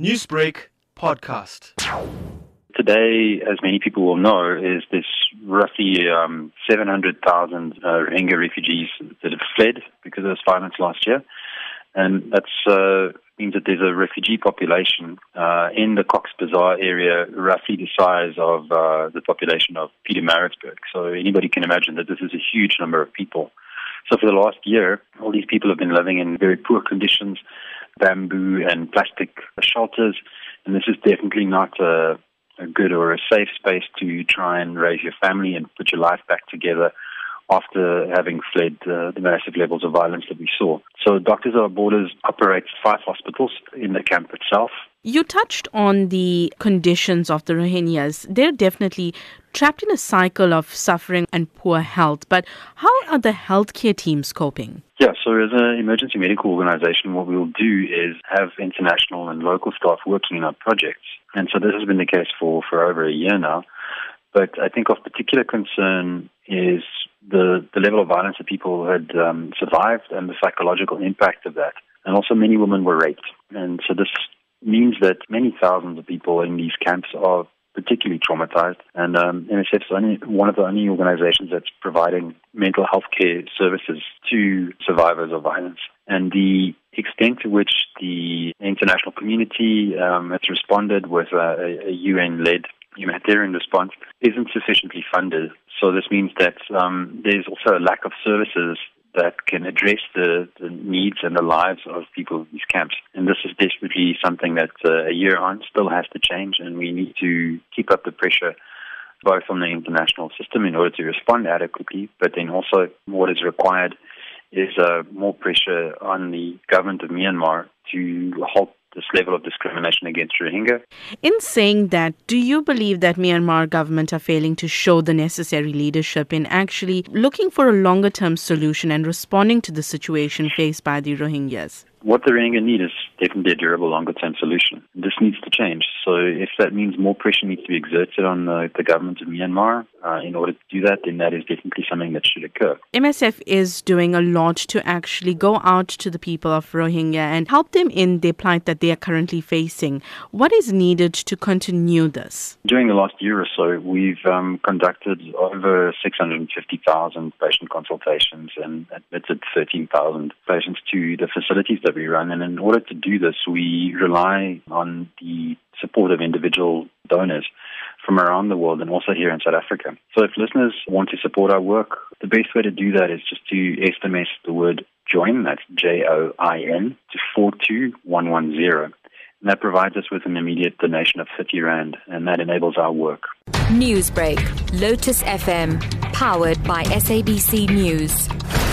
Newsbreak podcast. Today, as many people will know, is this roughly um, 700,000 uh, Rohingya refugees that have fled because of this violence last year. And that uh, means that there's a refugee population uh, in the Cox Bazar area, roughly the size of uh, the population of Pietermaritzburg. So anybody can imagine that this is a huge number of people. So for the last year, all these people have been living in very poor conditions, bamboo and plastic shelters, and this is definitely not a, a good or a safe space to try and raise your family and put your life back together after having fled uh, the massive levels of violence that we saw. So Doctors Without Borders operates five hospitals in the camp itself. You touched on the conditions of the Rohingyas. They're definitely trapped in a cycle of suffering and poor health. But how are the healthcare teams coping? Yeah, so as an emergency medical organization, what we will do is have international and local staff working in our projects. And so this has been the case for, for over a year now. But I think of particular concern is the, the level of violence that people had um, survived and the psychological impact of that. And also many women were raped. And so this means that many thousands of people in these camps are particularly traumatized. And um, MSF is only one of the only organizations that's providing mental health care services to survivors of violence. And the extent to which the international community um, has responded with a, a UN-led humanitarian response isn't sufficiently funded. So this means that um, there's also a lack of services that can address the, the, needs and the lives of people in these camps. And this is desperately something that uh, a year on still has to change, and we need to keep up the pressure both on the international system in order to respond adequately, but then also what is required is uh, more pressure on the government of Myanmar to halt this level of discrimination against Rohingya. In saying that, do you believe that Myanmar government are failing to show the necessary leadership in actually looking for a longer term solution and responding to the situation faced by the Rohingyas? What the Rohingya need is definitely a durable longer term solution. This needs to change. So if that means more pressure needs to be exerted on the, the government of Myanmar uh, in order to do that, then that is definitely something that should occur. MSF is doing a lot to actually go out to the people of Rohingya and help them in the plight that they are currently facing. What is needed to continue this? During the last year or so, we've um, conducted over 650,000 patient consultations and admitted 13,000 patients to the facilities we run. And in order to do this, we rely on the support of individual donors from around the world and also here in South Africa. So if listeners want to support our work, the best way to do that is just to SMS the word join, that's J-O-I-N, to 42110. And that provides us with an immediate donation of 50 Rand, and that enables our work. Newsbreak, Lotus FM, powered by SABC News.